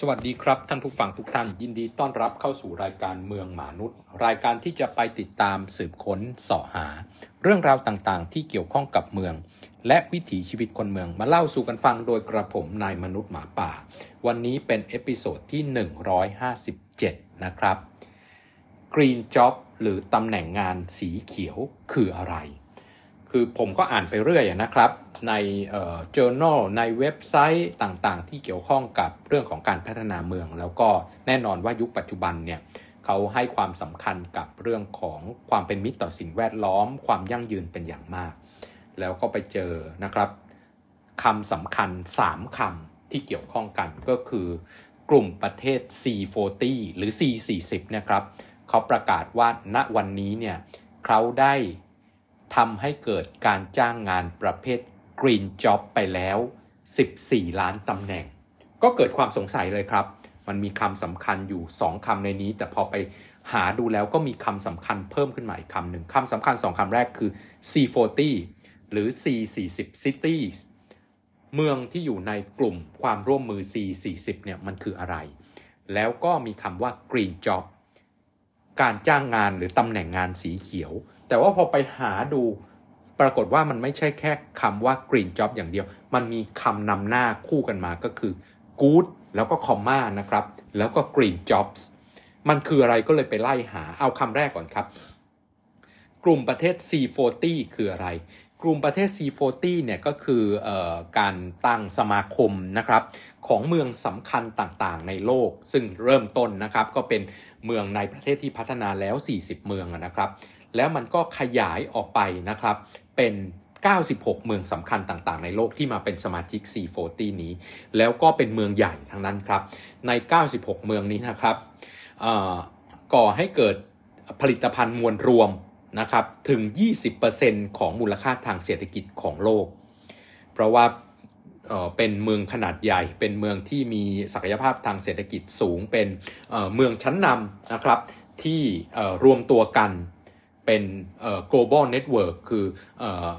สวัสดีครับท่านผู้ฟังทุกท่าน ยินดีต้อนรับเข้าสู่รายการเมืองมนุษย์ รายการที่จะไปติดตามสืบค้นเสาะหา เรื่องราวต่างๆ ที่เกี่ยวข้องกับเมือง และวิถีชีวิตคนเมืองมาเล่าสู่กันฟังโดยกระผมนายมนุษย์หมาป่า วันนี้เป็น episode ที่ 157 นะครับ Green Job หรือตำแหน่งงานสีเขียวคืออะไร คือผมก็อ่านไปเรื่อยนะครับ ในเอ่อ journal ในเว็บไซต์ต่างๆ ที่เกี่ยวข้องกับเรื่องของการพัฒนาเมือง แล้วก็แน่นอนว่ายุคปัจจุบันเนี่ยเขาให้ความสำคัญกับเรื่องของความเป็นมิตรต่อสิ่งแวดล้อม ความยั่งยืนเป็นอย่างมาก แล้วก็ไปเจอนะครับคำสำคัญ 3คำที่เกี่ยวข้องกันก็คือกลุ่มประเทศ C40 หรือ C40 นะครับเขาประกาศว่าณวันนี้เนี่ยเขาได้ ทำให้เกิดการจ้างงานประเภท Green Job ไปแล้ว 14 ล้านตำแหน่ง ก็เกิดความสงสัยเลยครับ มันมีคำสำคัญอยู่ 2คำในนี้ แต่พอไปหาดูแล้วก็มีคำสำคัญเพิ่มขึ้นมาอีกคำหนึ่งคำสำคัญ 2 คำแรกคือ C40 หรือ C40 Cities เมืองที่อยู่ในกลุ่มความร่วมมือ C40 เนี่ยมันคืออะไร แล้วก็มีคำว่า Green Job การจ้างงานหรือตำแหน่งงานสีเขียว แต่ว่าพอไปหาดูปรากฏว่ามันไม่ใช่แค่คำว่า green job อย่างเดียว มันมีคำนำหน้าคู่กันมาก็คือ good แล้วก็คอมมานะครับ แล้วก็ green jobs มันคืออะไรก็เลยไปไล่หาเอาคำแรกก่อนครับ กลุ่มประเทศ C40 คืออะไร กลุ่มประเทศ C40 เนี่ยก็คือออการตั้งสมาคมนะครับของเมืองสำคัญต่างๆ ในโลก ซึ่งเริ่มต้นนะครับก็เป็นเมืองในประเทศที่พัฒนาแล้ว 40 เมืองนะครับ แล้วมันก็ขยายออกไปนะครับเป็น 96 เมืองสำคัญต่างๆ ในโลกที่มาเป็นสมาชิก C40 นี้ แล้วก็เป็นเมืองใหญ่ทั้งนั้นครับ ใน 96 เมืองนี้นะครับก่อให้เกิดผลิตภัณฑ์มวลรวมนะครับถึง 20%ของมูลค่าทางเศรษฐกิจของโลก เพราะว่าเป็นเมืองขนาดใหญ่ เป็นเมืองที่มีศักยภาพทางเศรษฐกิจสูง เป็นเมืองชั้นนำนะครับที่รวมตัวกัน เป็น global network คือ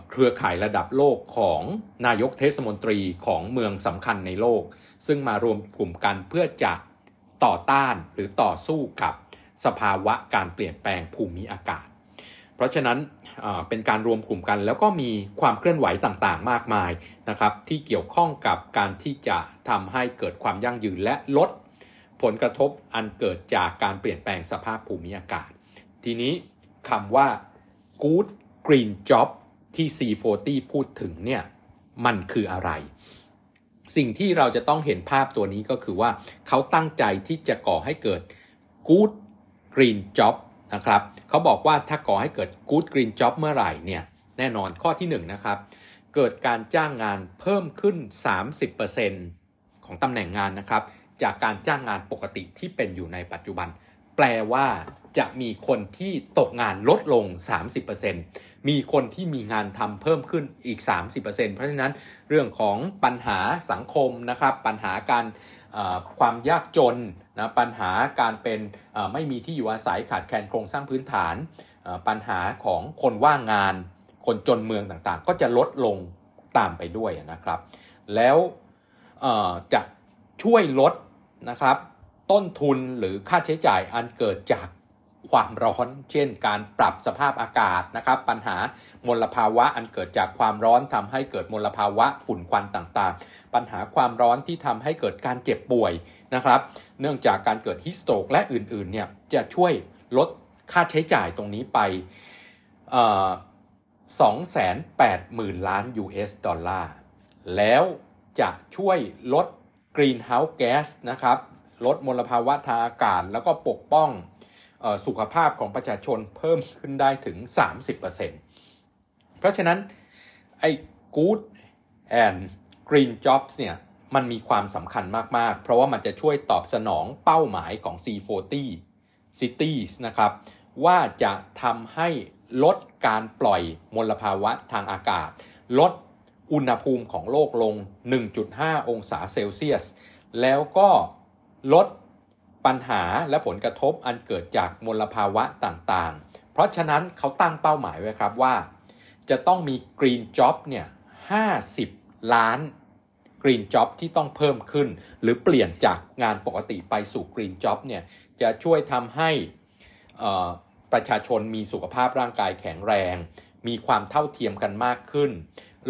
เครือข่ายระดับโลกของนายกเทศมนตรีของเมืองสำคัญในโลก ซึ่งมารวมกลุ่มกันเพื่อจะต่อต้านหรือต่อสู้กับสภาวะการเปลี่ยนแปลงภูมิอากาศ เพราะฉะนั้นเป็นการรวมกลุ่มกัน แล้วก็มีความเคลื่อนไหวต่างๆ มากมายนะครับที่เกี่ยวข้องกับการที่จะทำให้เกิดความยั่งยืนและลดผลกระทบอันเกิดจากการเปลี่ยนแปลงสภาพภูมิอากาศ ทีนี้ คำว่า good green job ที่ C40 พูดถึงเนี่ยมันคืออะไร สิ่งที่เราจะต้องเห็นภาพตัวนี้ก็คือว่าเขาตั้งใจที่จะก่อให้เกิด good green job นะครับเขาบอกว่าถ้าก่อให้เกิด good green job เมื่อไหร่เนี่ยแน่นอนข้อที่1นนะครับเกิดการจ้างงานเพิ่มขึ้น 30%ของตำแหน่งงานนะครับ จากการจ้างงานปกติที่เป็นอยู่ในปัจจุบัน แปลว่า จะมีคนที่ตกงานลดลง 30%มีคนที่มีงานทำเพิ่มขึ้นอีก 30%เพราะฉะนั้นเรื่องของปัญหาสังคมนะครับ ปัญหาการความยากจนนะปัญหาการเป็นไม่มีที่อยู่อาศัยขาดแคลนโครงสร้างพื้นฐาน ปัญหาของคนว่างงาน คนจนเมืองต่างๆ ก็จะลดลงตามไปด้วยนะครับ แล้วจะช่วยลดนะครับต้นทุนหรือค่าใช้จ่ายอันเกิดจาก ความร้อน เช่น การปรับสภาพอากาศนะครับปัญหามลภาวะอันเกิดจากความร้อนทำให้เกิดมลภาวะฝุ่นควันต่างๆ ปัญหาความร้อนที่ทำให้เกิดการเจ็บป่วยนะครับเนื่องจากการเกิดฮิสโตกและอื่นๆเนี่ยจะช่วยลดค่าใช้จ่ายตรงนี้ไปสองแสนแปดหมื่นล้าน US ดอลลาร์ แล้วจะช่วยลดกรีนเฮาส์แก๊สนะครับ ลดมลภาวะทางอากาศ แล้วก็ปกป้อง สุขภาพของประชาชนเพิ่มขึ้นได้ถึง 30%เพราะฉะนั้นไอ้ good and green jobs เนี่ยมันมีความสำคัญมาก ๆ เพราะว่ามันจะช่วยตอบสนองเป้าหมายของ C40 cities นะครับ ว่าจะทำให้ลดการปล่อยมลภาวะทางอากาศ ลดอุณหภูมิของโลกลง 1.5 องศาเซลเซียส แล้วก็ลด ปัญหาและผลกระทบอันเกิดจากมลภาวะต่างๆ เพราะฉะนั้นเขาตั้งเป้าหมายไว้ครับว่า จะต้องมี Green Job เนี่ย50 ล้าน Green Job ที่ต้องเพิ่มขึ้น หรือเปลี่ยนจากงานปกติไปสู่ Green Job เนี่ยจะช่วยทำให้ประชาชนมีสุขภาพร่างกายแข็งแรง มีความเท่าเทียมกันมากขึ้น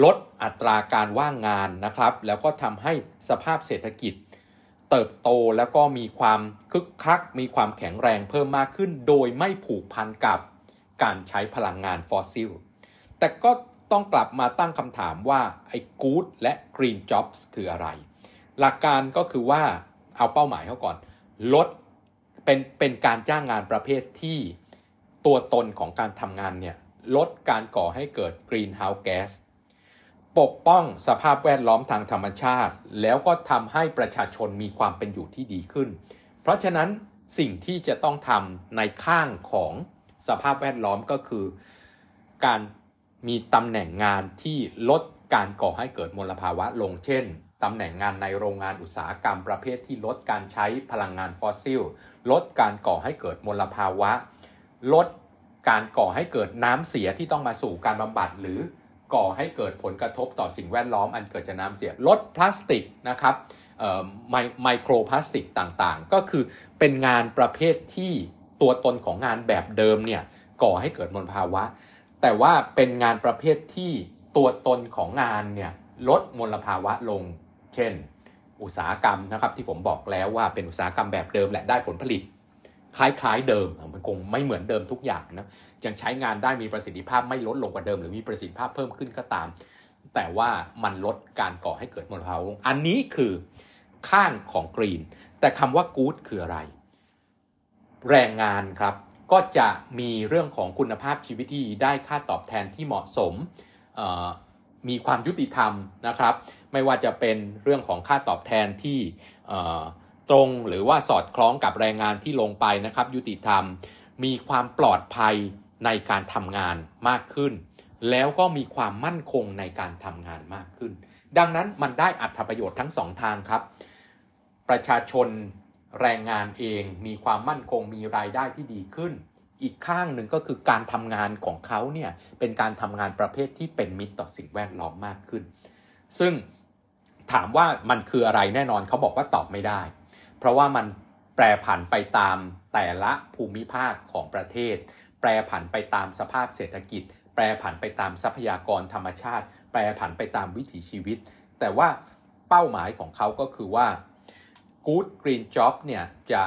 ลดอัตราการว่างงานนะครับ แล้วก็ทำให้สภาพเศรษฐกิจ เติบโตแล้วก็มีความคึกคัก มีความแข็งแรงเพิ่มมากขึ้น โดยไม่ผูกพันกับการใช้พลังงานฟอสซิล แต่ก็ต้องกลับมาตั้งคำถามว่าไอ้ good และ green jobs คืออะไร หลักการก็คือว่าเอาเป้าหมายเขาก่อน ลดเป็นเป็นการจ้างงานประเภทที่ตัวตนของการทำงานเนี่ยลดการก่อให้เกิด greenhouse gas ปกป้องสภาพแวดล้อมทางธรรมชาติ แล้วก็ทำให้ประชาชนมีความเป็นอยู่ที่ดีขึ้น เพราะฉะนั้นสิ่งที่จะต้องทำในข้างของสภาพแวดล้อมก็คือ การมีตำแหน่งงานที่ลดการก่อให้เกิดมลภาวะลงเช่นตำแหน่งงานในโรงงานอุตสาหกรรมประเภทที่ลดการใช้พลังงานฟอสซิล ลดการก่อให้เกิดมลภาวะ ลดการก่อให้เกิดน้ำเสียที่ต้องมาสู่การบำบัดหรือ ก่อให้เกิดผลกระทบต่อสิ่งแวดล้อมอันเกิดจากน้ำเสีย ลดพลาสติกนะครับไมโครพลาสติกต่างๆ ก็คือเป็นงานประเภทที่ตัวตนของงานแบบเดิมเนี่ยก่อให้เกิดมลภาวะ แต่ว่าเป็นงานประเภทที่ตัวตนของงานเนี่ยลดมลภาวะลง เช่น อุตสาหกรรมนะครับที่ผมบอกแล้วว่าเป็นอุตสาหกรรมแบบเดิมแหละได้ผลผลิต คล้ายๆเดิม มันคงไม่เหมือนเดิมทุกอย่างนะยังใช้งานได้มีประสิทธิภาพไม่ลดลงกว่าเดิม หรือมีประสิทธิภาพเพิ่มขึ้นก็ตาม แต่ว่ามันลดการก่อให้เกิดมลภาวะอันนี้คือข้างของกรีน แต่คำว่ากู๊ดคืออะไร แรงงานครับก็จะมีเรื่องของคุณภาพชีวิตที่ได้ค่าตอบแทนที่เหมาะสมมีความยุติธรรมนะครับ ไม่ว่าจะเป็นเรื่องของค่าตอบแทนที่ ตรงหรือว่าสอดคล้องกับแรงงานที่ลงไปนะครับ ยุติธรรม มีความปลอดภัยในการทำงานมากขึ้น แล้วก็มีความมั่นคงในการทำงานมากขึ้น ดังนั้นมันได้อัตประโยชน์ทั้งสองทางครับ ประชาชนแรงงานเองมีความมั่นคงมีรายได้ที่ดีขึ้น อีกข้างหนึ่งก็คือการทำงานของเขาเนี่ยเป็นการทำงานประเภทที่เป็นมิตรต่อสิ่งแวดล้อมมากขึ้น ซึ่งถามว่ามันคืออะไรแน่นอนเขาบอกว่าตอบไม่ได้ เพราะว่ามันแปรผันไปตามแต่ละภูมิภาคของประเทศ แปรผันไปตามสภาพเศรษฐกิจ แปรผันไปตามทรัพยากรธรรมชาติ แปรผันไปตามวิถีชีวิต แต่ว่าเป้าหมายของเขาก็คือว่า Good Green Job เนี่ยจะ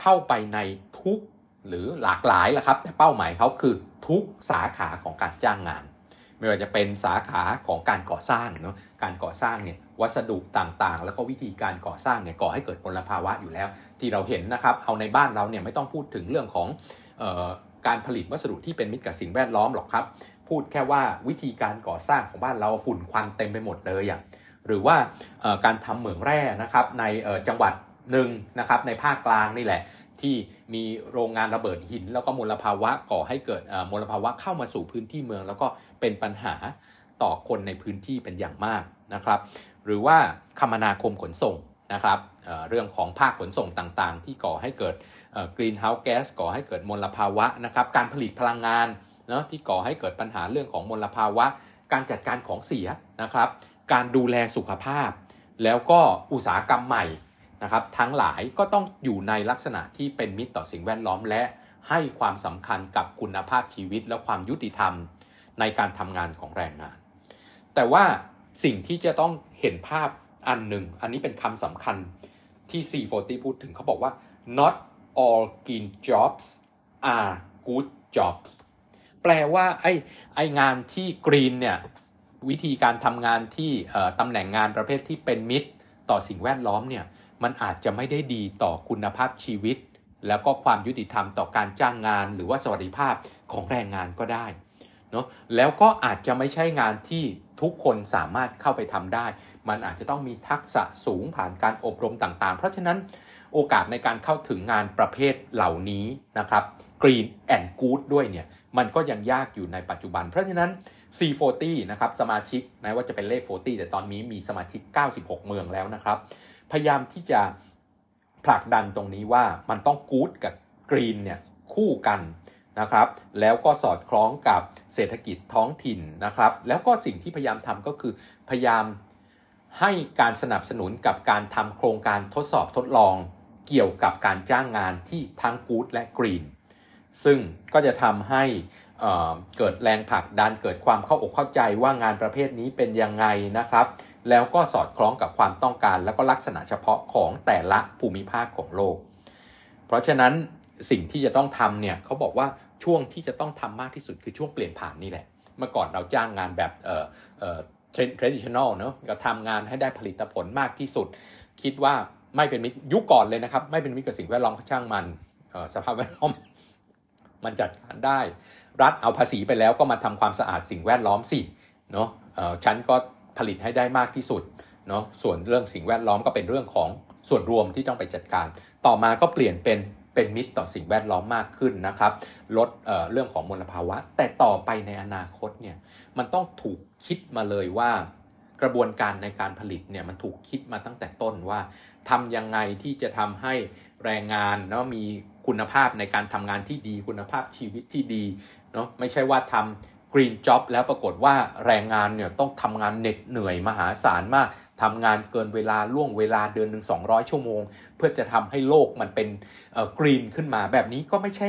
เข้าไปในทุกหรือหลากหลายแหละครับ แต่เป้าหมายเขาคือทุกสาขาของการจ้างงาน ไม่ว่าจะเป็นสาขาของการก่อสร้างเนาะการก่อสร้างเนี่ย วัสดุต่างๆ แล้วก็วิธีการก่อสร้างเนี่ยก่อให้เกิดมลภาวะอยู่แล้ว ที่เราเห็นนะครับเอาในบ้านเราเนี่ยไม่ต้องพูดถึงเรื่องของออการผลิตวัสดุที่เป็นมิตรกับสิ่งแวดล้อมหรอกครับ พูดแค่ว่าวิธีการก่อสร้างของบ้านเราฝุ่นควันเต็มไปหมดเลยอะหรือว่าการทำเหมืองแร่นะครับในจังหวัดหนึ่งนะครับในภาคกลางนี่แหละที่มีโรงงานระเบิดหิน แล้วก็มลภาวะก่อให้เกิดมลภาวะเข้ามาสู่พื้นที่เมือง แล้วก็เป็นปัญหาต่อคนในพื้นที่เป็นอย่างมากนะครับ หรือว่าคมนาคมขนส่งนะครับเเรื่องของภาคขนส่งต่างๆ ที่ก่อให้เกิดกรีนเฮาส์แก๊สก่อให้เกิดมลภาวะนะครับการผลิตพลังงานเนาะที่ก่อให้เกิดปัญหาเรื่องของมลภาวะ การจัดการของเสียนะครับ การดูแลสุขภาพ แล้วก็อุตสาหกรรมใหม่นะครับ ทั้งหลายก็ต้องอยู่ในลักษณะที่เป็นมิตรต่อสิ่งแวดล้อมและให้ความสำคัญกับคุณภาพชีวิตและความยุติธรรมในการทำงานของแรงงาน แต่ว่า สิ่งที่จะต้องเห็นภาพอันหนึ่ง อันนี้เป็นคำสำคัญที่ C40 พูดถึงเขาบอกว่า not all green jobs are good jobs แปลว่าไอ้ไองานที่กรีนเนี่ยวิธีการทำงานที่ตำแหน่งงานประเภทที่เป็นมิตร ต่อสิ่งแวดล้อมเนี่ยมันอาจจะไม่ได้ดีต่อคุณภาพชีวิต แล้วก็ความยุติธรรมต่อการจ้างงาน หรือว่าสวัสดิภาพของแรงงานก็ได้เนาะแล้วก็อาจจะไม่ใช่งานที่ ทุกคนสามารถเข้าไปทำได้ มันอาจจะต้องมีทักษะสูงผ่านการอบรมต่างๆ เพราะฉะนั้นโอกาสในการเข้าถึงงานประเภทเหล่านี้นะครับ Green and Good ด้วยเนี่ย มันก็ยังยากอยู่ในปัจจุบัน เพราะฉะนั้น C40 นะครับสมาชิกแม้ว่าจะเป็นเลข 40 แต่ตอนนี้มีสมาชิก 96 เมืองแล้วนะครับ พยายามที่จะผลักดันตรงนี้ว่ามันต้องกู๊ดกับกรีนเนี่ยคู่กัน นะครับแล้วก็สอดคล้องกับเศรษฐกิจท้องถิ่นนะครับ แล้วก็สิ่งที่พยายามทำก็คือพยายามให้การสนับสนุนกับการทำโครงการทดสอบทดลองเกี่ยวกับการจ้างงานที่ทั้งกู๊ดและกรีนซึ่งก็จะทำให้เกิดแรงผลักดันเกิดความเข้าอกเข้าใจว่างานประเภทนี้เป็นยังไงนะครับ แล้วก็สอดคล้องกับความต้องการ และก็ลักษณะเฉพาะของแต่ละภูมิภาคของโลก เพราะฉะนั้นสิ่งที่จะต้องทำเนี่ยเขาบอกว่า ช่วงที่จะต้องทำมากที่สุดคือช่วงเปลี่ยนผ่านนี่แหละ เมื่อก่อนเราจ้างงานแบบเอ่อเอ่อ traditional เนาะก็ทำงานให้ได้ผลิตผลมากที่สุด คิดว่าไม่เป็นมิตรยุคก่อนเลยนะครับ ไม่เป็นมิตรกับสิ่งแวดล้อมช่างมันสภาพแวดล้อมมันจัดการได้ รัฐเอาภาษีไปแล้วก็มาทำความสะอาดสิ่งแวดล้อมสิเนาะฉันก็ผลิตให้ได้มากที่สุดเนาะส่วนเรื่องสิ่งแวดล้อมก็เป็นเรื่องของส่วนรวมที่ต้องไปจัดการ ต่อมาก็เปลี่ยนเป็น เป็นมิตรต่อสิ่งแวดล้อมมากขึ้นนะครับ ลดเเรื่องของมลภาวะ แต่ต่อไปในอนาคตเนี่ยมันต้องถูกคิดมาเลยว่ากระบวนการในการผลิตเนี่ยมันถูกคิดมาตั้งแต่ต้นว่าทำยังไงที่จะทำให้แรงงานเนาะมีคุณภาพในการทำงานที่ดีคุณภาพชีวิตที่ดีเนาะไม่ใช่ว่าทำกรีนจ็อบแล้วปรากฏว่าแรงงานเนี่ยต้องทำงานเหน็ดเหนื่อยมหาศาลมาก ทำงานเกินเวลาล่วงเวลาเดือนหนึ่ง200 ชั่วโมง เพื่อจะทำให้โลกมันเป็นกรีนขึ้นมา แบบนี้ก็ไม่ใช่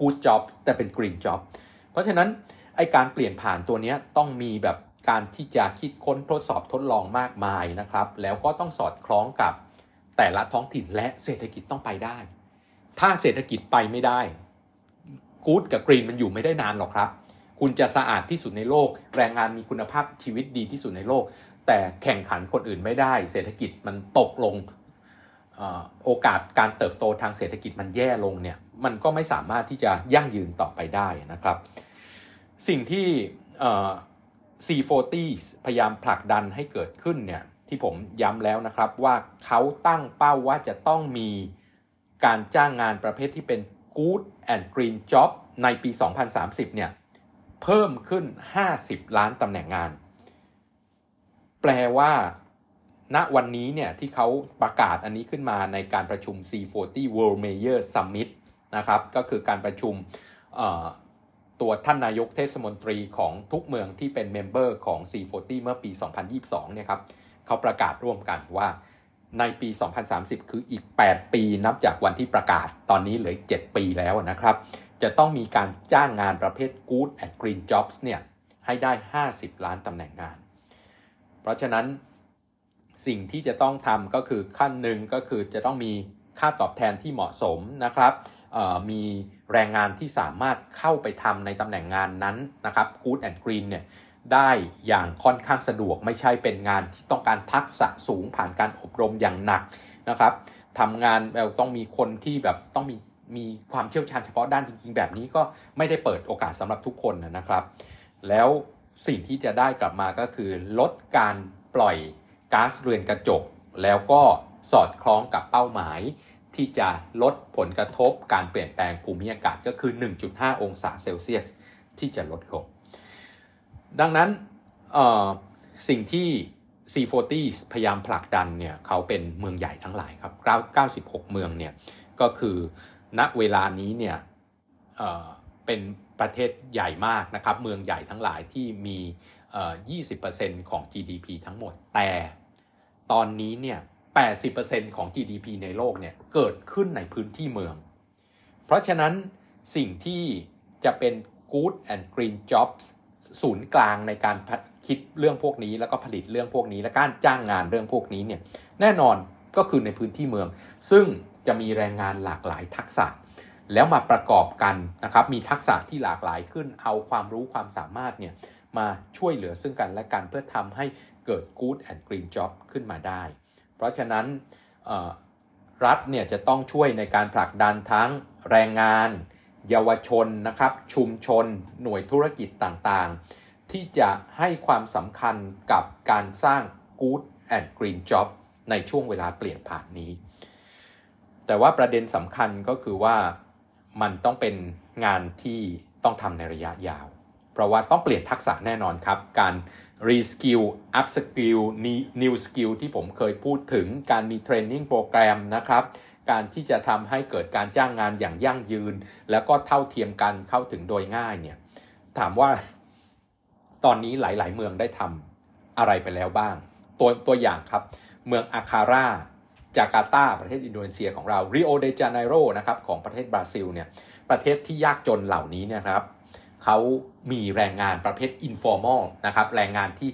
กูดจ็อบแต่เป็นกรีนจ็อบเพราะฉะนั้นไอการเปลี่ยนผ่านตัวนี้ต้องมีแบบการที่จะคิดค้นทดสอบทดลองมากมายนะครับ แล้วก็ต้องสอดคล้องกับแต่ละท้องถิ่นและเศรษฐกิจต้องไปได้ ถ้าเศรษฐกิจไปไม่ได้กู๊ดกับกรีนมันอยู่ไม่ได้นานหรอกครับ คุณจะสะอาดที่สุดในโลก แรงงานมีคุณภาพชีวิตดีที่สุดในโลก แต่แข่งขันคนอื่นไม่ได้ เศรษฐกิจมันตกลงโอกาสการเติบโตทางเศรษฐกิจมันแย่ลงเนี่ยมันก็ไม่สามารถที่จะยั่งยืนต่อไปได้นะครับ สิ่งที่ C40 พยายามผลักดันให้เกิดขึ้นเนี่ยที่ผมย้ำแล้วนะครับว่าเขาตั้งเป้าว่าจะต้องมีการจ้างงานประเภทที่เป็น Good and Green Job ในปี 2030 เนี่ยเพิ่มขึ้น 50 ล้านตำแหน่งงาน แปลว่า ณวันนี้เนี่ยที่เขาประกาศอันนี้ขึ้นมาในการประชุม C40 World Mayor Summit นะครับ ก็คือการประชุมตัวท่านนายกเทศมนตรีของทุกเมืองที่เป็นเมมเบอร์ของ C40 เมื่อปี 2022 เนี่ยครับเขาประกาศร่วมกันว่าในปี 2030 คืออีก 8 ปีนับจากวันที่ประกาศ ตอนนี้เหลือ 7 ปีแล้วนะครับ จะต้องมีการจ้างงานประเภท Good and Green Jobs เนี่ยให้ได้ 50 ล้านตำแหน่งงาน เพราะฉะนั้นสิ่งที่จะต้องทำก็คือขั้นหนึ่งก็คือจะต้องมีค่าตอบแทนที่เหมาะสมนะครับมีแรงงานที่สามารถเข้าไปทำในตำแหน่งงานนั้นนะครับ Good and Green เนี่ยได้อย่างค่อนข้างสะดวกไม่ใช่เป็นงานที่ต้องการทักษะสูงผ่านการอบรมอย่างหนักนะครับทำงานแบบต้องมีคนที่แบบต้องมีมีความเชี่ยวชาญเฉพาะด้านจริงๆ แบบนี้ก็ไม่ได้เปิดโอกาสสำหรับทุกคนนะครับ แล้ว สิ่งที่จะได้กลับมาก็คือ ลดการปล่อยก๊าซเรือนกระจก แล้วก็สอดคล้องกับเป้าหมาย ที่จะลดผลกระทบการเปลี่ยนแปลงภูมิอากาศก็คือ 1.5 องศาเซลเซียส ที่จะลดลง ดังนั้นสิ่งที่ C40 พยายามผลักดันเนี่ยเขาเป็นเมืองใหญ่ทั้งหลายครับ 96 เมืองเนี่ยก็คือณเวลานี้เนี่ยเป็น ประเทศใหญ่มากนะครับ เมืองใหญ่ทั้งหลายที่มี 20%ของ GDP ทั้งหมด แต่ตอนนี้เนี่ย 80%ของ GDP ในโลกเนี่ย เกิดขึ้นในพื้นที่เมือง เพราะฉะนั้นสิ่งที่จะเป็น good and green jobs ศูนย์กลางในการคิดเรื่องพวกนี้แล้วก็ผลิตเรื่องพวกนี้ และการจ้างงานเรื่องพวกนี้เนี่ยแน่นอนก็คือในพื้นที่เมือง ซึ่งจะมีแรงงานหลากหลายทักษะ แล้วมาประกอบกันนะครับมีทักษะที่หลากหลายขึ้นเอาความรู้ความสามารถเนี่ยมาช่วยเหลือซึ่งกันและกันเพื่อทำให้เกิด good and green job ขึ้นมาได้ เพราะฉะนั้นรัฐเนี่ยจะต้องช่วยในการผลักดันทั้งแรงงาน เยาวชนนะครับชุมชน หน่วยธุรกิจต่างๆ ที่จะให้ความสำคัญกับการสร้าง good and green job ในช่วงเวลาเปลี่ยนผ่านนี้ แต่ว่าประเด็นสำคัญก็คือว่า มันต้องเป็นงานที่ต้องทำในระยะยาว เพราะว่าต้องเปลี่ยนทักษะแน่นอนครับ การ reskill upskill new skill ที่ผมเคยพูดถึงการมี training program นะครับการที่จะทำให้เกิดการจ้างงานอย่างยั่งยืน แล้วก็เท่าเทียมกันเข้าถึงโดยง่ายเนี่ยถามว่าตอนนี้หลาย ๆ เมืองได้ทำอะไรไปแล้วบ้าง ตัวตัวอย่างครับ เมืองอักกรา จาการ์ตาประเทศอินโดนีเซียของเราริโอเดจาเนโรนะครับของประเทศบราซิลเนี่ยประเทศที่ยากจนเหล่านี้เนี่ยครับเขามีแรงงานประเภท informal นะครับแรงงานที่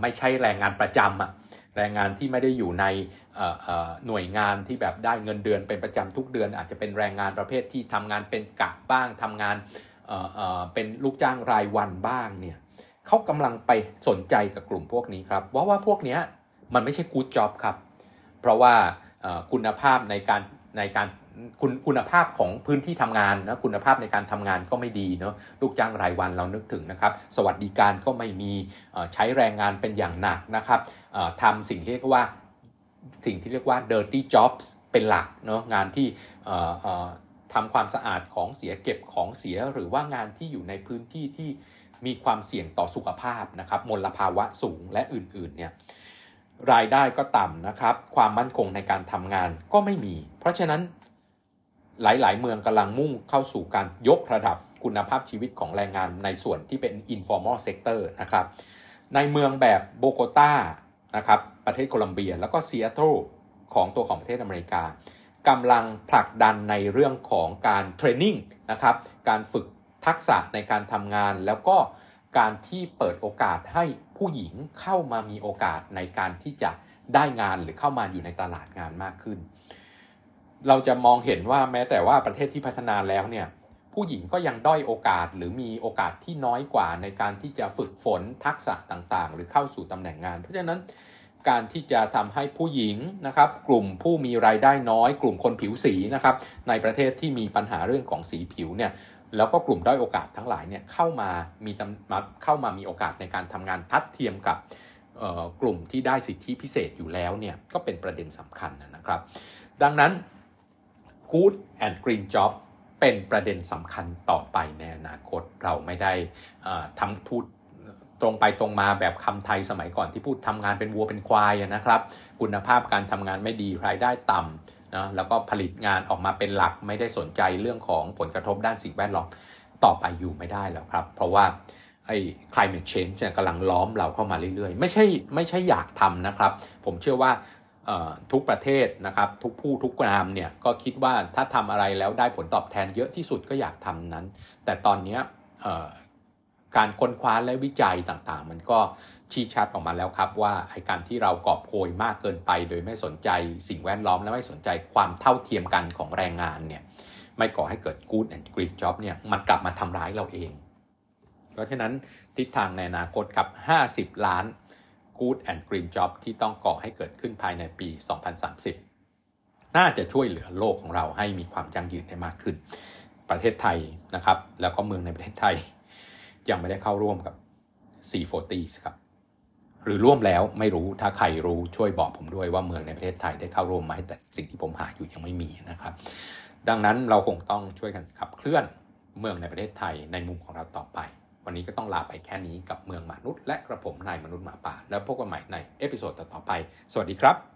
ไม่ใช่แรงงานประจำอะแรงงานที่ไม่ได้อยู่ในหน่วยงานที่แบบได้เงินเดือนเป็นประจำทุกเดือน อาจจะเป็นแรงงานประเภทที่ทำงานเป็นกะบ้างทำงานเป็นลูกจ้างรายวันบ้างเนี่ยเขากำลังไปสนใจกับกลุ่มพวกนี้ครับว่าว่าพวกนี้มันไม่ใช่กู๊ดจ็อบครับ เพราะว่าคุณภาพในการในการคุณคุณภาพของพื้นที่ทำงานนะคุณภาพในการทำงานก็ไม่ดีเนาะลูกจ้างรายวันเรานึกถึงนะครับ สวัสดิการก็ไม่มีใช้แรงงานเป็นอย่างหนักนะครับทำสิ่งที่เรียกว่าสิ่งที่เรียกว่า dirty jobs เป็นหลักเนาะงานที่ทำความสะอาดของเสียเก็บของเสียหรือว่างานที่อยู่ในพื้นที่ที่มีความเสี่ยงต่อสุขภาพนะครับมลภาวะสูงและอื่นๆเนี่ย รายได้ก็ต่ำนะครับ ความมั่นคงในการทำงานก็ไม่มี เพราะฉะนั้นหลาย ๆ เมืองกำลังมุ่งเข้าสู่การยกระดับคุณภาพชีวิตของแรงงานในส่วนที่เป็น informal sector นะครับ ในเมืองแบบโบโกตานะครับ ประเทศโคลัมเบีย แล้วก็ซีแอตเทิลของตัวของประเทศอเมริกากำลังผลักดันในเรื่องของการ trainingนะครับ การฝึกทักษะในการทำงานแล้วก็ การที่เปิดโอกาสให้ผู้หญิงเข้ามามีโอกาสในการที่จะได้งานหรือเข้ามาอยู่ในตลาดงานมากขึ้น เราจะมองเห็นว่าแม้แต่ว่าประเทศที่พัฒนาแล้วเนี่ยผู้หญิงก็ยังด้อยโอกาสหรือมีโอกาสที่น้อยกว่าในการที่จะฝึกฝนทักษะต่างๆ หรือเข้าสู่ตำแหน่งงาน เพราะฉะนั้นการที่จะทำให้ผู้หญิงนะครับ กลุ่มผู้มีรายได้น้อย กลุ่มคนผิวสีนะครับ ในประเทศที่มีปัญหาเรื่องของสีผิวเนี่ย แล้วก็กลุ่มด้อยโอกาสทั้งหลายเนี่ยเข้ามามีมาเข้ามามีโอกาสในการทำงานทัดเทียมกับกลุ่มที่ได้สิทธิพิเศษอยู่แล้วเนี่ยก็เป็นประเด็นสำคัญนะครับ ดังนั้น Good and Green Job เป็นประเด็นสำคัญต่อไปในอนาคตเราไม่ได้ทำพูดตรงไปตรงมาแบบคำไทยสมัยก่อนที่พูดทำงานเป็นวัวเป็นควายนะครับ คุณภาพการทำงานไม่ดีรายได้ต่ำ นะแล้วก็ผลิตงานออกมาเป็นหลักไม่ได้สนใจเรื่องของผลกระทบด้านสิ่งแวดล้อมต่อไปอยู่ไม่ได้แล้วครับ เพราะว่าไอ้ climate change กำลังล้อมเราเข้ามาเรื่อยๆ ไม่ใช่ไม่ใช่อยากทำนะครับ ผมเชื่อว่าทุกประเทศนะครับทุกผู้ทุกนามเนี่ยก็คิดว่าถ้าทำอะไรแล้วได้ผลตอบแทนเยอะที่สุดก็อยากทำนั้น แต่ตอนนี้การค้นคว้าและวิจัยต่างๆ มันก็ ชี้ชัดออกมาแล้วครับว่าไอการที่เรากอบโกยมากเกินไป โดยไม่สนใจสิ่งแวดล้อมและไม่สนใจความเท่าเทียมกันของแรงงานเนี่ยไม่ก่อให้เกิด good and green job เนี่ยมันกลับมาทำร้ายเราเอง เพราะฉะนั้นทิศทางในอนาคตกับ 50 ล้าน Good and Green Job ที่ต้องก่อให้เกิดขึ้นภายในปี 2030 น่าจะช่วยเหลือโลกของเราให้มีความยั่งยืนได้มากขึ้น ประเทศไทยนะครับ แล้วก็เมืองในประเทศไทย ยังไม่ได้เข้าร่วมกับ C40 ครับ หรือร่วมแล้วไม่รู้ถ้าใครรู้ช่วยบอกผมด้วยว่าเมืองในประเทศไทยได้เข้าร่วมไหมแต่สิ่งที่ผมหาอยู่ยังไม่มีนะครับ ดังนั้นเราคงต้องช่วยกันขับเคลื่อนเมืองในประเทศไทยในมุมของเราต่อไป วันนี้ก็ต้องลาไปแค่นี้กับเมืองมนุษย์ และกระผมนายมนุษย์หมาป่า แล้วพบกันใหม่ใน episode ต่อไป สวัสดีครับ